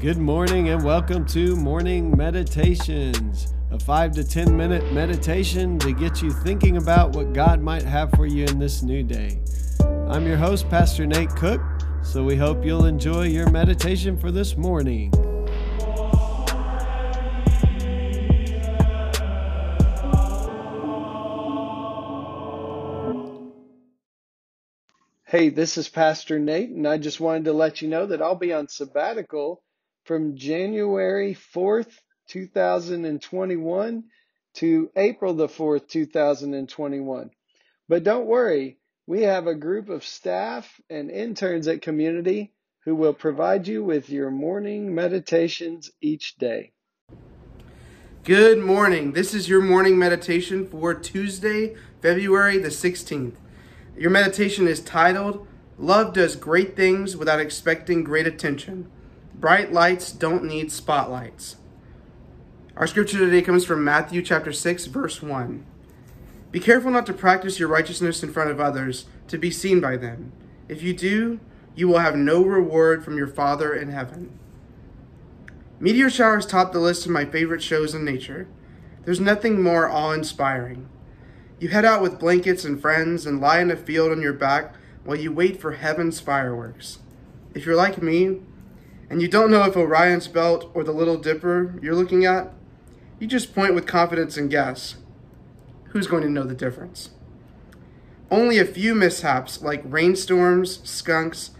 Good morning and welcome to Morning Meditations, a five to 10 minute meditation to get you thinking about what God might have for you in this new day. I'm your host, Pastor Nate Cook, so we hope you'll enjoy your meditation for this morning. Hey, this is Pastor Nate, and I just wanted to let you know that I'll be on sabbatical from January 4th, 2021 to April the 4th, 2021. But don't worry, we have a group of staff and interns at Community who will provide you with your morning meditations each day. Good morning. This is your morning meditation for Tuesday, February the 16th. Your meditation is titled, Love Does Great Things Without Expecting Great Attention. Bright lights don't need spotlights. Our scripture today comes from Matthew chapter 6, verse 1. Be careful not to practice your righteousness in front of others to be seen by them. If you do, you will have no reward from your Father in heaven. Meteor showers top the list of my favorite shows in nature. There's nothing more awe inspiring. You head out with blankets and friends and lie in a field on your back while you wait for heaven's fireworks. If you're like me, and you don't know if Orion's belt or the Little Dipper you're looking at, you just point with confidence and guess. Who's going to know the difference? Only a few mishaps, like rainstorms, skunks,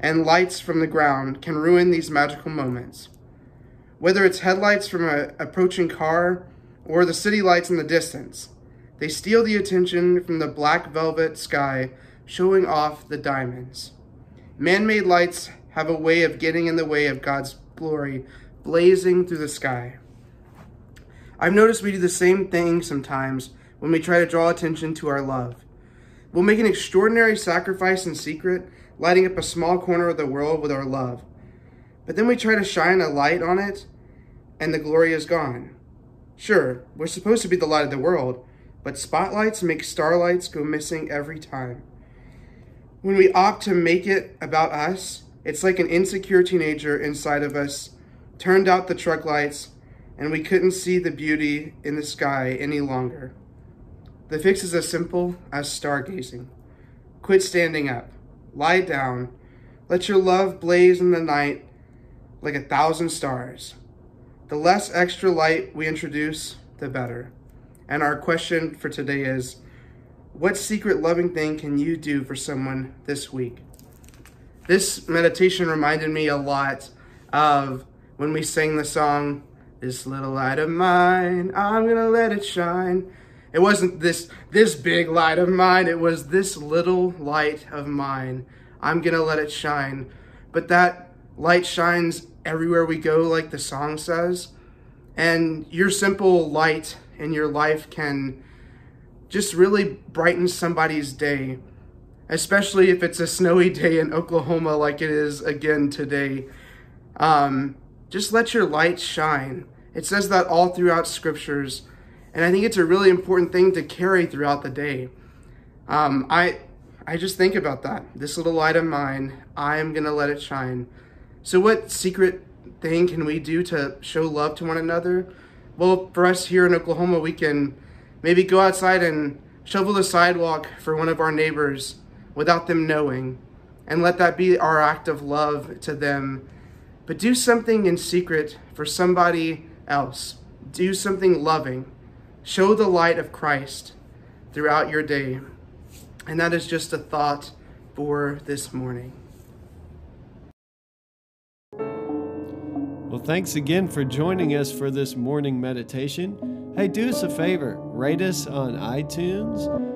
and lights from the ground, can ruin these magical moments. Whether it's headlights from an approaching car or the city lights in the distance, they steal the attention from the black velvet sky, showing off the diamonds. Man made lights have a way of getting in the way of God's glory blazing through the sky. I've noticed we do the same thing sometimes when we try to draw attention to our love. We'll make an extraordinary sacrifice in secret, lighting up a small corner of the world with our love. But then we try to shine a light on it, and the glory is gone. Sure, we're supposed to be the light of the world, but spotlights make starlights go missing every time. When we opt to make it about us, it's like an insecure teenager inside of us turned out the truck lights and we couldn't see the beauty in the sky any longer. The fix is as simple as stargazing. Quit standing up. Lie down. Let your love blaze in the night like a thousand stars. The less extra light we introduce, the better. And our question for today is What secret loving thing can you do for someone this week? This meditation reminded me a lot of when we sang the song, This Little Light of Mine, I'm gonna let it shine. It wasn't this this big light of mine, it was this little light of mine. I'm gonna let it shine. But that light shines everywhere we go, like the song says. And your simple light in your life can just really brighten somebody's day, especially if it's a snowy day in Oklahoma like it is again today. Um, just let your light shine. It says that all throughout scriptures, and I think it's a really important thing to carry throughout the day. Um, I I just think about that. This little light of mine, I am gonna let it shine. So, what secret thing can we do to show love to one another? well, for us here in Oklahoma, we can maybe go outside and shovel the sidewalk for one of our neighbors without them knowing and let that be our act of love to them. But do something in secret for somebody else. Do something loving. Show the light of Christ throughout your day. And that is just a thought for this morning. Well, thanks again for joining us for this morning meditation. Hey, do us a favor rate us on iTunes